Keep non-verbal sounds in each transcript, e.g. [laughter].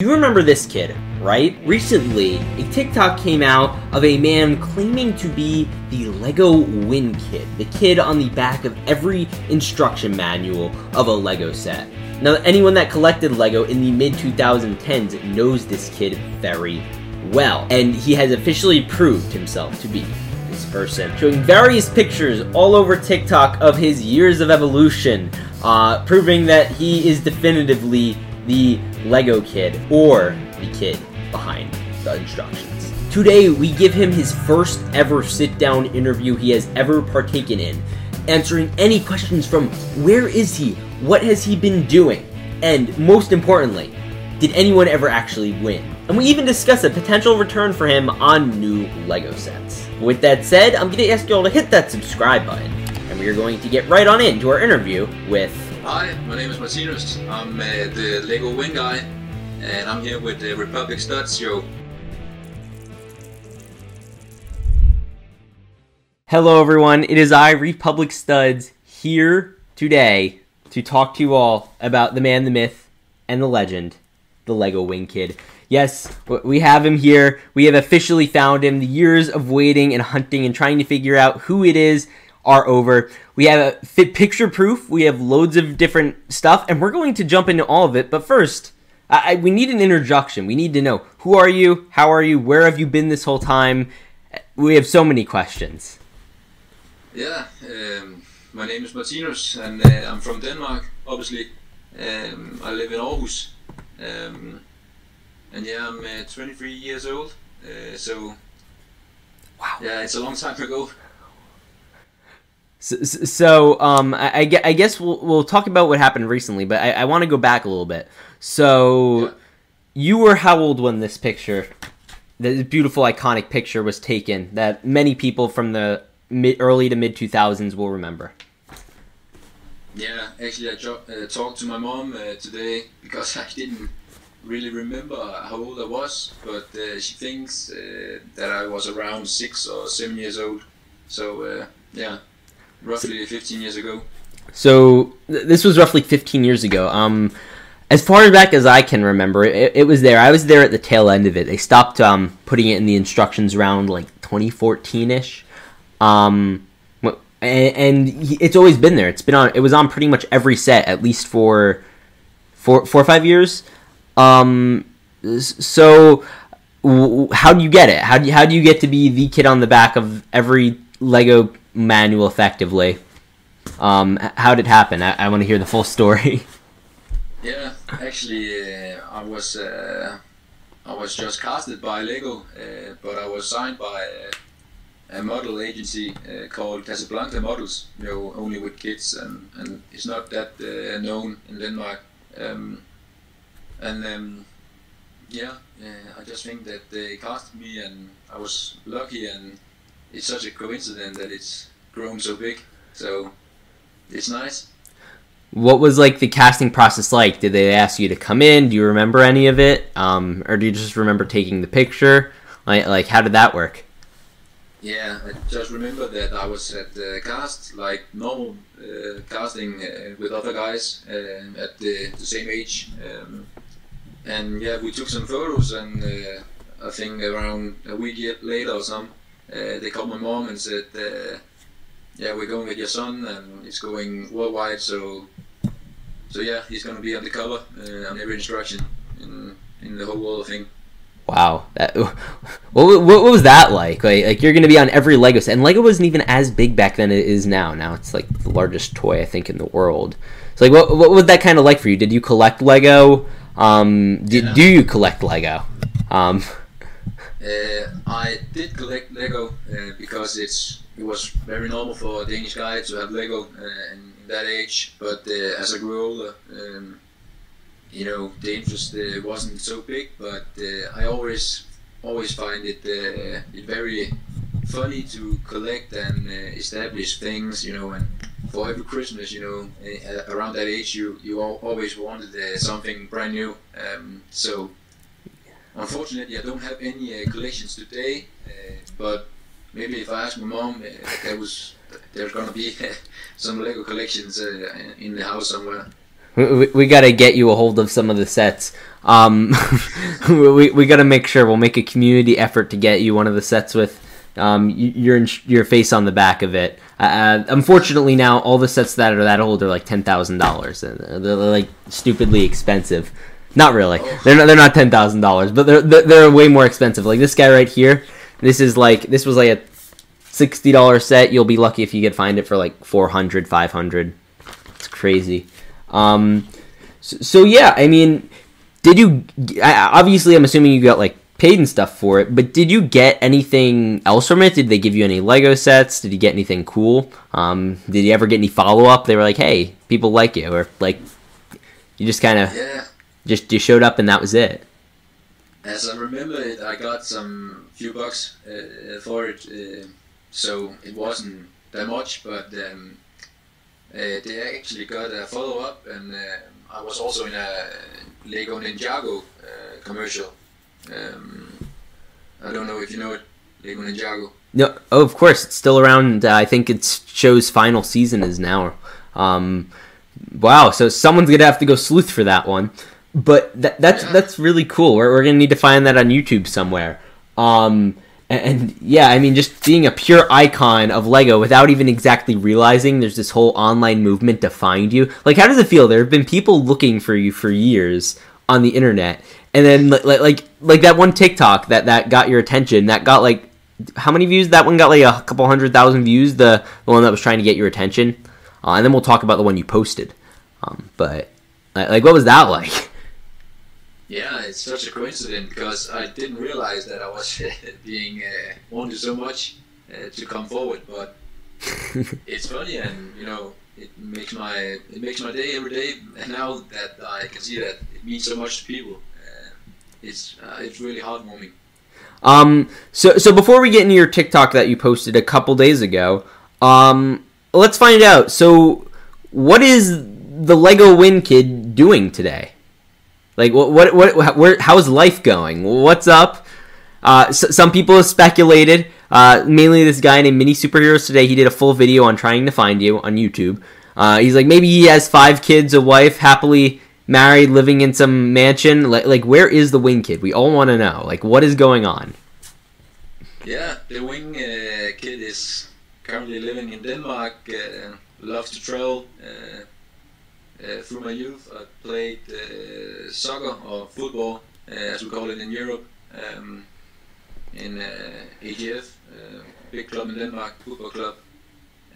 You remember this kid, right? Recently, a TikTok came out of a man claiming to be the Lego Win Kid, the kid on the back of every instruction manual of a Lego set. Now, anyone that collected Lego in the mid 2010s knows this kid very well, and he has officially proved himself to be this person, showing various pictures all over TikTok of his years of evolution, uh, proving that he is definitively the Lego kid or the kid behind the instructions. Today, we give him his first ever sit down interview he has ever partaken in, answering any questions from where is he, what has he been doing, and most importantly, did anyone ever actually win? And we even discuss a potential return for him on new LEGO sets. With that said, I'm to ask you all to hit that subscribe button, and we are going to get right on into our interview with Hi, my name is Martinus. I'm uh, the Lego Win guy, and I'm here with the Republic Studs show. Hello, everyone. It is I, Republic Studs, here today to talk to you all about the man, the myth, and the legend, the Lego Win Kid. Yes, we have him here. We have officially found him. The years of waiting and hunting and trying to figure out who it is are over. We have a fit picture proof. We have loads of different stuff, and we're going to jump into all of it. But first, I, we need an introduction. We need to know who are you, how are you, where have you been this whole time. We have so many questions. Yeah, um, my name is Martinus, and uh, I'm from Denmark. Obviously, um, I live in Aarhus, um, and yeah, I'm uh, 23 years old. Uh, so, wow, yeah, it's a long time ago. So, so um, I, I, guess we'll, we'll talk about what happened recently, but I, I want to go back a little bit. So, yeah. you were how old when this picture, this beautiful iconic picture, was taken that many people from the mid, early to mid 2000s will remember? Yeah, actually, I jo- uh, talked to my mom uh, today because [laughs] I didn't really remember how old I was, but uh, she thinks uh, that I was around six or seven years old. So, uh, yeah roughly 15 years ago. So th- this was roughly 15 years ago. Um, as far back as I can remember, it, it, was there. I was there at the tail end of it. They stopped um, putting it in the instructions around like 2014 ish. Um, and, and, it's always been there. It's been on. It was on pretty much every set, at least for four, four or five years. Um, so how do you get it? How do you, how do you get to be the kid on the back of every Lego manual effectively. Um, how did it happen? I, I want to hear the full story. [laughs] Yeah, actually, uh, I was uh, I was just casted by Lego, uh, but I was signed by a model agency uh, called Casablanca Models. You know, only with kids, and, and it's not that uh, known in Denmark. Um, and um, yeah, uh, I just think that they casted me, and I was lucky and it's such a coincidence that it's grown so big. So it's nice. What was like the casting process like? Did they ask you to come in? Do you remember any of it, um, or do you just remember taking the picture? Like, like how did that work? Yeah, I just remember that I was at the cast, like normal uh, casting uh, with other guys uh, at the, the, same age, um, and yeah, we took some photos, and uh, I think around a week later or something, uh, they called my mom and said, uh, "Yeah, we're going with your son, and it's going worldwide. So, so yeah, he's going to be on the cover uh, on every instruction in in the whole world thing." Wow, that, [laughs] what, what was that like? like? Like you're going to be on every Lego set, and Lego wasn't even as big back then it is now. Now it's like the largest toy I think in the world. So like, what what was that kind of like for you? Did you collect Lego? Um, did, yeah. do you collect Lego? Um, I did collect Lego uh, because it's it was very normal for a Danish guy to have Lego uh, in, in, that age. But as I grew older, um, you know, the interest wasn't so big. But I always always find it it very funny to collect and uh, establish things, you know, and for every Christmas, you know, uh, around that age, you you always wanted uh, something brand new. Um, so Unfortunately, I don't have any uh, collections today, uh, but maybe if I ask my mom, uh, there was there's gonna be [laughs] some Lego collections uh, in the house somewhere. we, we got to get you a hold of some of the sets. Um, [laughs] we we got to make sure we'll make a community effort to get you one of the sets with um, your your face on the back of it. Uh, unfortunately, now all the sets that are that old are like ten thousand dollars. They're like stupidly expensive. Not really. They're not. They're not ten thousand dollars, but they're they're way more expensive. Like this guy right here. This is like this was like a sixty dollar set. You'll be lucky if you could find it for like 400 500 It's crazy. Um, so, so yeah, I mean, did you? Obviously, I'm assuming you got like paid and stuff for it, but did you get anything else from it? Did they give you any Lego sets? Did you get anything cool? Um, did you ever get any follow up? They were like, "Hey, people like you," or like you just kind of yeah. Just you showed up and that was it. As I remember it, I got some few bucks uh, for it, uh, so it wasn't that much, but um, uh, they actually got a follow up, and uh, I was also in a Lego Ninjago uh, commercial um, I don't know if you know it, Lego Ninjago. No, oh, of course, it's still around. Uh, I think its show's final season is now. Um, wow, so someone's gonna have to go sleuth for that one. But that, that's that's really cool. We're, we're gonna need to find that on YouTube somewhere. Um, and, and, yeah, I mean, just being a pure icon of Lego without even exactly realizing there's this whole online movement to find you. Like, how does it feel? There have been people looking for you for years on the internet, and then like like like that one TikTok that that got your attention that got like how many views? That one got like a couple hundred thousand views. The the one that was trying to get your attention, uh, and then we'll talk about the one you posted. Um, but like, what was that like? [laughs] Yeah, it's such a coincidence because I didn't realize that I was [laughs] being uh, wanted so much uh, to come forward, but [laughs] it's funny and you know it makes my it makes my day every day. And now that I can see that it means so much to people, it's uh, it's really heartwarming. Um, so so before we get into your TikTok that you posted a couple days ago, um, let's find out. So, what is the Lego Win Kid doing today? Like, what what what? Where? How's life going? What's up? Uh, some people have speculated. Uh, mainly this guy named Mini Superheroes today. He did a full video on trying to find you on YouTube. Uh, he's like, maybe he has five kids, a wife, happily married, living in some mansion. Like, like where is the win kid? We all want to know. Like, what is going on? Yeah, the wing uh, kid is currently living in Denmark. Uh, loves to travel. Uh, uh through my youth, I played uh, soccer or football, uh, as we call it in Europe, um, in AGF, big club in Denmark, football club.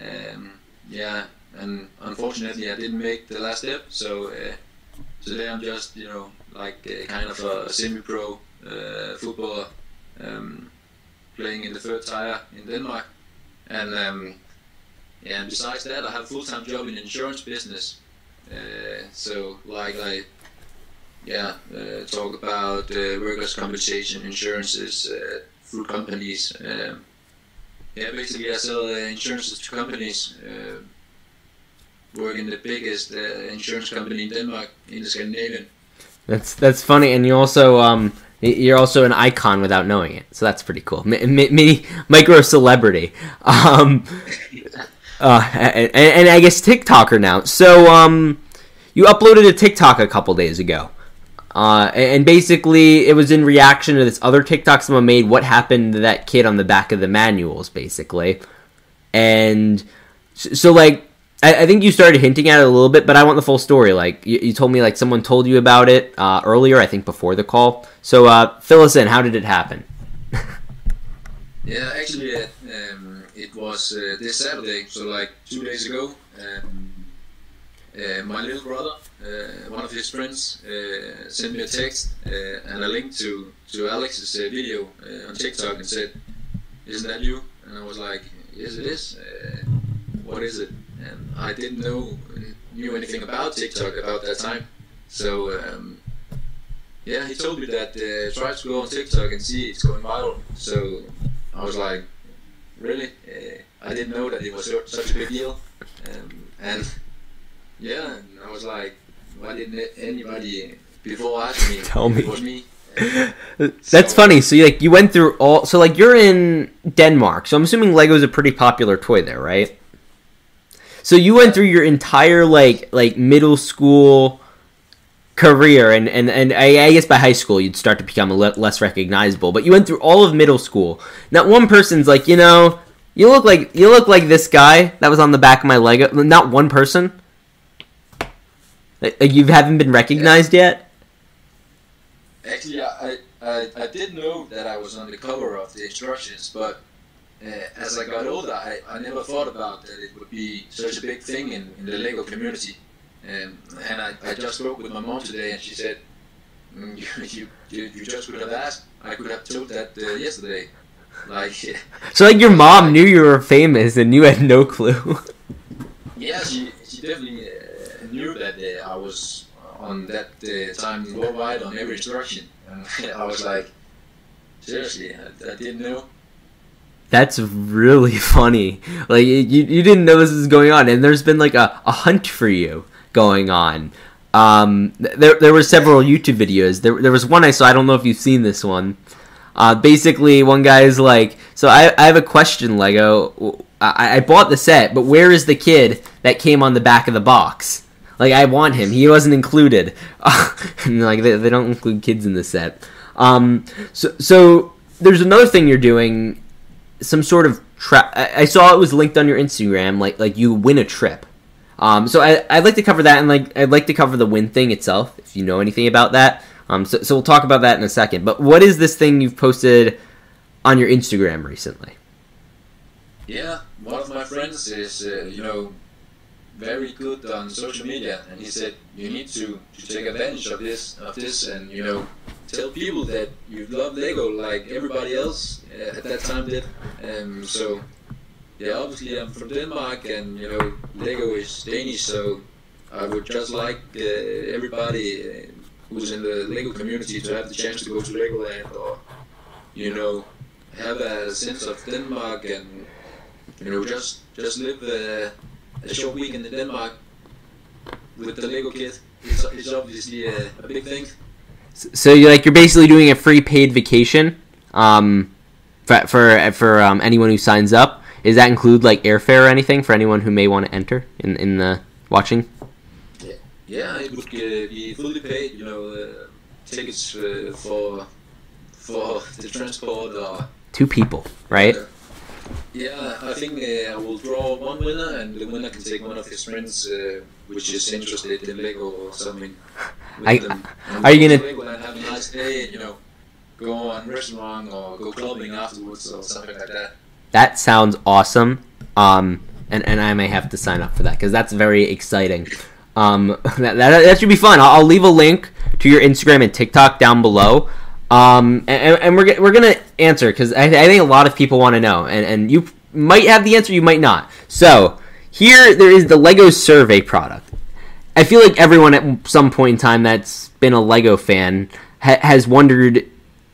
Um, yeah, and unfortunately, I didn't make the last step, so Today I'm just, you know, like a kind of a semi-pro uh, footballer um, playing in the third tier in Denmark. And um, yeah, and besides that, I have a full-time job in insurance business. Uh, so like I, yeah, uh, talk about uh, workers' compensation insurances uh, through companies. Um, yeah, basically I sell uh, insurances to companies work in the biggest uh, insurance company in Denmark, in the Scandinavian. That's that's funny, and you also um you're also an icon without knowing it, so that's pretty cool. Mini micro celebrity, um, [laughs] uh, and, and I guess TikToker now. So um, you uploaded a TikTok a couple days ago. Uh, and basically, it was in reaction to this other TikTok someone made. What happened to that kid on the back of the manuals, basically, and so like I, I, think you started hinting at it a little bit, but I want the full story. Like you, you told me, like someone told you about it uh, earlier. I think before the call. So uh, fill us in. How did it happen? [laughs] yeah, actually, uh, um, it was uh, this Saturday. So like two days ago, um, uh, my little brother, uh, one of his friends, sent me a text and a link to to Alex's video on TikTok and said, "Isn't that you?" And I was like, "Yes, it is. what is it?" and I didn't know knew anything about TikTok about that time. So um, yeah, he told me that uh, try to go on TikTok and see it's going viral. So I was like, really? Uh, I didn't know that it was such a big deal. Um, and yeah, and I was like, why didn't anybody before ask me? Tell me. It was me. [laughs] That's so, funny. So you like you went through all. So like you're in Denmark. So I'm assuming Lego is a pretty popular toy there, right? So you went through your entire like like middle school career, and and and I, I guess by high school you'd start to become le- less recognizable. But you went through all of middle school. Not one person's like, you know, you look like you look like this guy that was on the back of my Lego. Not one person. Like, you haven't been recognized yet. Actually, I, I, I did know that I was on the cover of the instructions, but uh, as I got older, I, I never thought about that it would be such a big thing in, in the Lego community. Um, and I, I just spoke with my mom today, and she said, mm, [laughs] you, you, you just could have asked. I could have told that uh, yesterday. Like, [laughs] so like your mom knew you were famous, and you had no clue. [laughs] yeah, she, she definitely uh, knew that uh, I was on that uh, time worldwide on every instruction. And I was like, seriously, I, I didn't know. That's really funny. Like you, you didn't know this was going on, and there's been like a, a hunt for you going on. Um, there there were several YouTube videos. There there was one I saw. I don't know if you've seen this one. Uh, basically, one guy is like, "So I, I have a question, Lego. I, I bought the set, but where is the kid that came on the back of the box? Like, I want him. He wasn't included. [laughs] like, they, they don't include kids in the set. Um, so so there's another thing you're doing some sort of trap. I-, I saw it was linked on your Instagram, like like you win a trip. Um, so I I'd like to cover that, and like I'd like to cover the win thing itself, if you know anything about that. Um, so so we'll talk about that in a second. But what is this thing you've posted on your Instagram recently? Yeah, one of my friends is uh, you know very good on social media, and he said you need to, to take advantage of this of this, and you know tell people that you love Lego like everybody else uh, at that time did. Um, so yeah, obviously I'm from Denmark, and you know Lego is Danish, so I would just like uh, everybody uh, who's in the Lego community to have the chance to go to Legoland or you know have a sense of Denmark and you know just just live a, a short weekend in Denmark with the Lego kit. It's, it's obviously a, a big thing. So you like you're basically doing a free paid vacation, um, for for, for um, anyone who signs up. Does that include like airfare or anything for anyone who may want to enter in in the watching? Yeah, yeah it would be fully paid. You know, uh, tickets uh, for for the transport or two people, right? Uh, yeah, I think uh, I will draw one winner, and the winner can take one of his friends, uh, which is interested in Lego or something. I, are you gonna Lego and have a nice day? You know, go on restaurant or go clubbing afterwards or something like that. That sounds awesome. Um, and, and I may have to sign up for that because that's very exciting. Um, [laughs] that, that, that should be fun. I'll, I'll leave a link to your Instagram and TikTok down below. Um, and, and we're, we're gonna answer because I, I think a lot of people want to know, and, and you might have the answer, you might not. So here there is the Lego survey product. I feel like everyone at some point in time that's been a Lego fan ha- has wondered,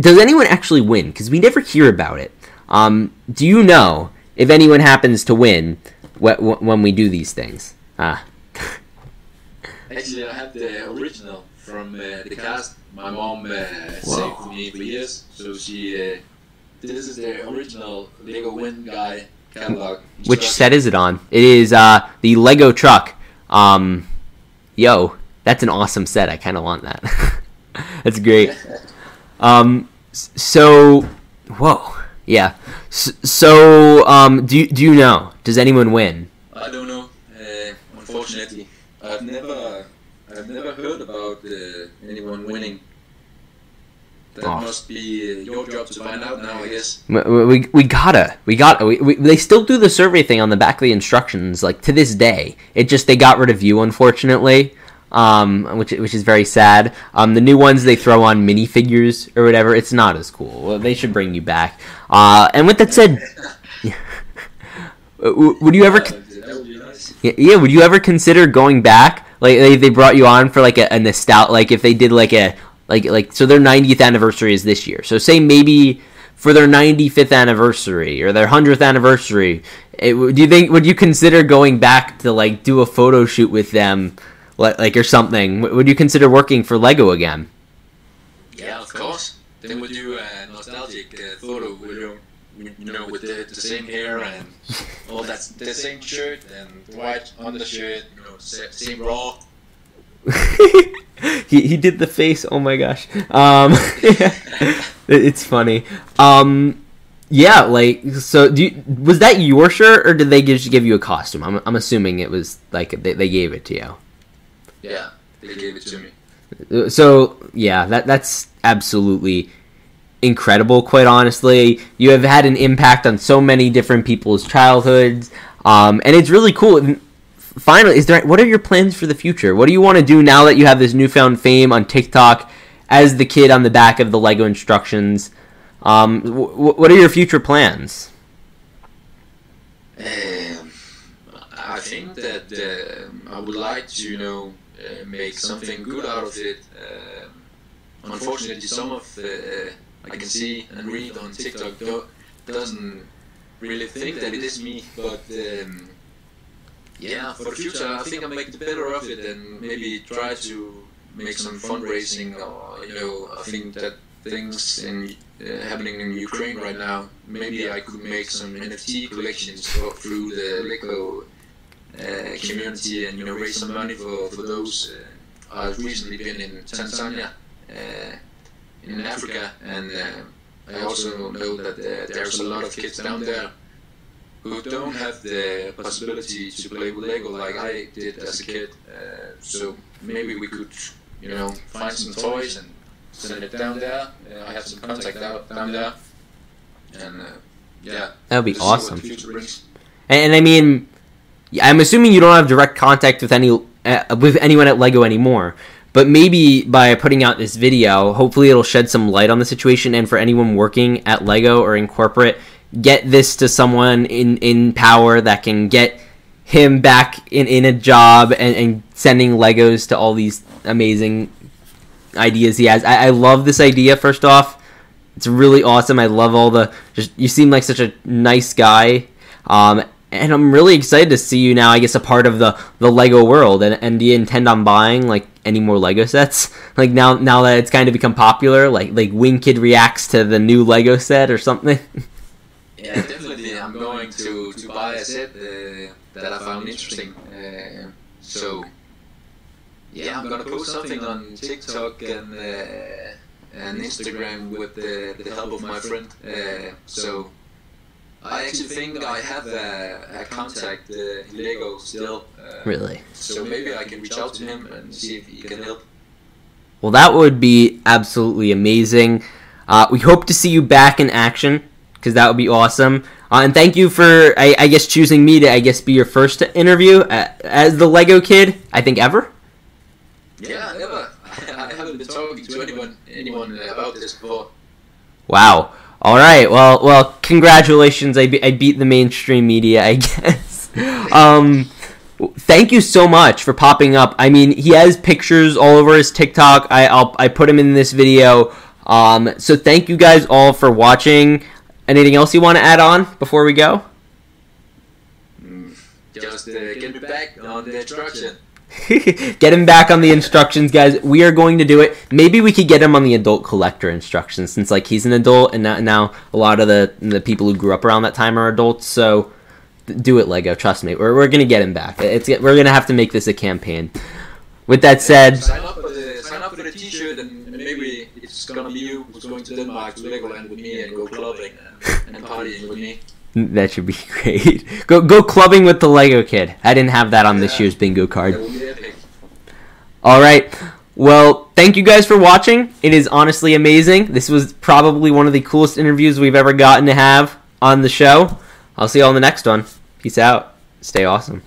does anyone actually win? Because we never hear about it. Um, do you know if anyone happens to win wh- wh- when we do these things? Ah. [laughs] Actually, I have the original from uh, the cast. My mom uh, saved me for years, so she. Uh, this is the original Lego Win Guy catalog. Which set is it on? It is uh, the Lego truck. Um, yo, that's an awesome set. I kind of want that. [laughs] that's great. [laughs] Um, so, whoa, yeah. So, um, do you, do you know? Does anyone win? I don't know. Uh, unfortunately, I've never I've never heard about uh, anyone winning. That oh. must be your job to find out now, I guess. We, we, we gotta. We got. We, we, they still do the survey thing on the back of the instructions, like to this day. It just they got rid of you, unfortunately, um, which which is very sad. Um, the new ones they throw on minifigures or whatever. It's not as cool. Well, they should bring you back. Uh, and with that said, [laughs] would you ever? Yeah, yeah, would you ever consider going back? Like they, they brought you on for like a, a nostalgia. Like if they did like a like like so their 90th anniversary is this year. So say maybe for their 95th anniversary or their 100th anniversary, it, do you think would you consider going back to like do a photo shoot with them, like, like or something? Would you consider working for Lego again? Yeah, of course. Then we'll do a nostalgic uh, photo with you, you know, with the, the same hair and all that the same shirt and white undershirt, you know, same raw. [laughs] he he did the face. Oh my gosh. Um, [laughs] it's funny. Um, yeah, like so. Do you, was that your shirt or did they just give you a costume? I'm I'm assuming it was like they, they gave it to you. Yeah, they gave it to me. So yeah, that that's absolutely incredible. Quite honestly, you have had an impact on so many different people's childhoods, um, and it's really cool. Finally, is there what are your plans for the future? What do you want to do now that you have this newfound fame on TikTok as the kid on the back of the Lego instructions? Um, w- what are your future plans? Um, I think that uh, I would like to, you know, uh, make something good out of it. Um, unfortunately, some of the uh, I can see and read on TikTok do- doesn't really think that it is me, but um, yeah, for the future, I think I'll make the better of it and maybe try to make some fundraising. Or you know, I think that things in uh, happening in Ukraine right now. Maybe I could make some NFT collections through the Lego community and you know raise some money for for those. Uh, I've recently been in Tanzania, uh, in Africa, and uh, I also know that uh, there's a lot of kids down there who don't have the possibility to play with Lego like I did as a kid. Uh, so maybe we could, you know, find some toys and send it down there. Uh, I have some contact out down there, and uh, yeah, That would be to see what awesome. the future brings. And, and I mean, yeah, I'm assuming you don't have direct contact with any uh, with anyone at Lego anymore. But maybe by putting out this video, hopefully it'll shed some light on the situation. And for anyone working at Lego or in corporate, get this to someone in in power that can get him back in in a job and, and sending Legos to all these amazing ideas he has. I, I love this idea. First off, it's really awesome. I love all the just. You seem like such a nice guy. Um, and I'm really excited to see you now. I guess a part of the the Lego world. And and do you intend on buying like any more Lego sets? [laughs] Like now now that it's kind of become popular, like like Win Kid reacts to the new Lego set or something. [laughs] Yeah, definitely. I'm going to, to buy a set uh, that I found interesting. Uh, so, yeah, I'm gonna post something on TikTok and uh, and Instagram with the, the help of my friend. Uh, so, I actually think I have a, a contact uh, in Lego still. Uh, really. So maybe I can reach out to him and see if he can help. Well, that would be absolutely amazing. Uh, we hope to see you back in action because that would be awesome. Uh, and thank you for, I, I guess, choosing me to, I guess, be your first interview uh, as the Lego kid. I think ever. Yeah, never. [laughs] I haven't been talking to anyone anyone about this before. Wow. All right. Well, well, congratulations. I, be- I beat the mainstream media, I [laughs] guess. um, thank you so much for popping up. I mean, he has pictures all over his TikTok. I I'll, I put him in this video. Um, so thank you guys all for watching. Anything else you want to add on before we go? Just uh, get back on the instruction. [laughs] get him back on the instructions, guys. We are going to do it. Maybe we could get him on the adult collector instructions, since like he's an adult, and now, a lot of the the people who grew up around that time are adults. So do it, Lego. Trust me. We're, we're gonna get him back. It's we're gonna have to make this a campaign. With that said, Sign up for the sign up for the T-shirt, and, maybe it's gonna be you who's going to Denmark to Legoland with me and go clubbing and, and partying with me. [laughs] that should be [laughs] great. Go go clubbing with the Lego kid. I didn't have that on this year's bingo card. epic. All right. Well, thank you guys for watching. It is honestly amazing. This was probably one of the coolest interviews we've ever gotten to have on the show. I'll see you all in the next one. Peace out. Stay awesome.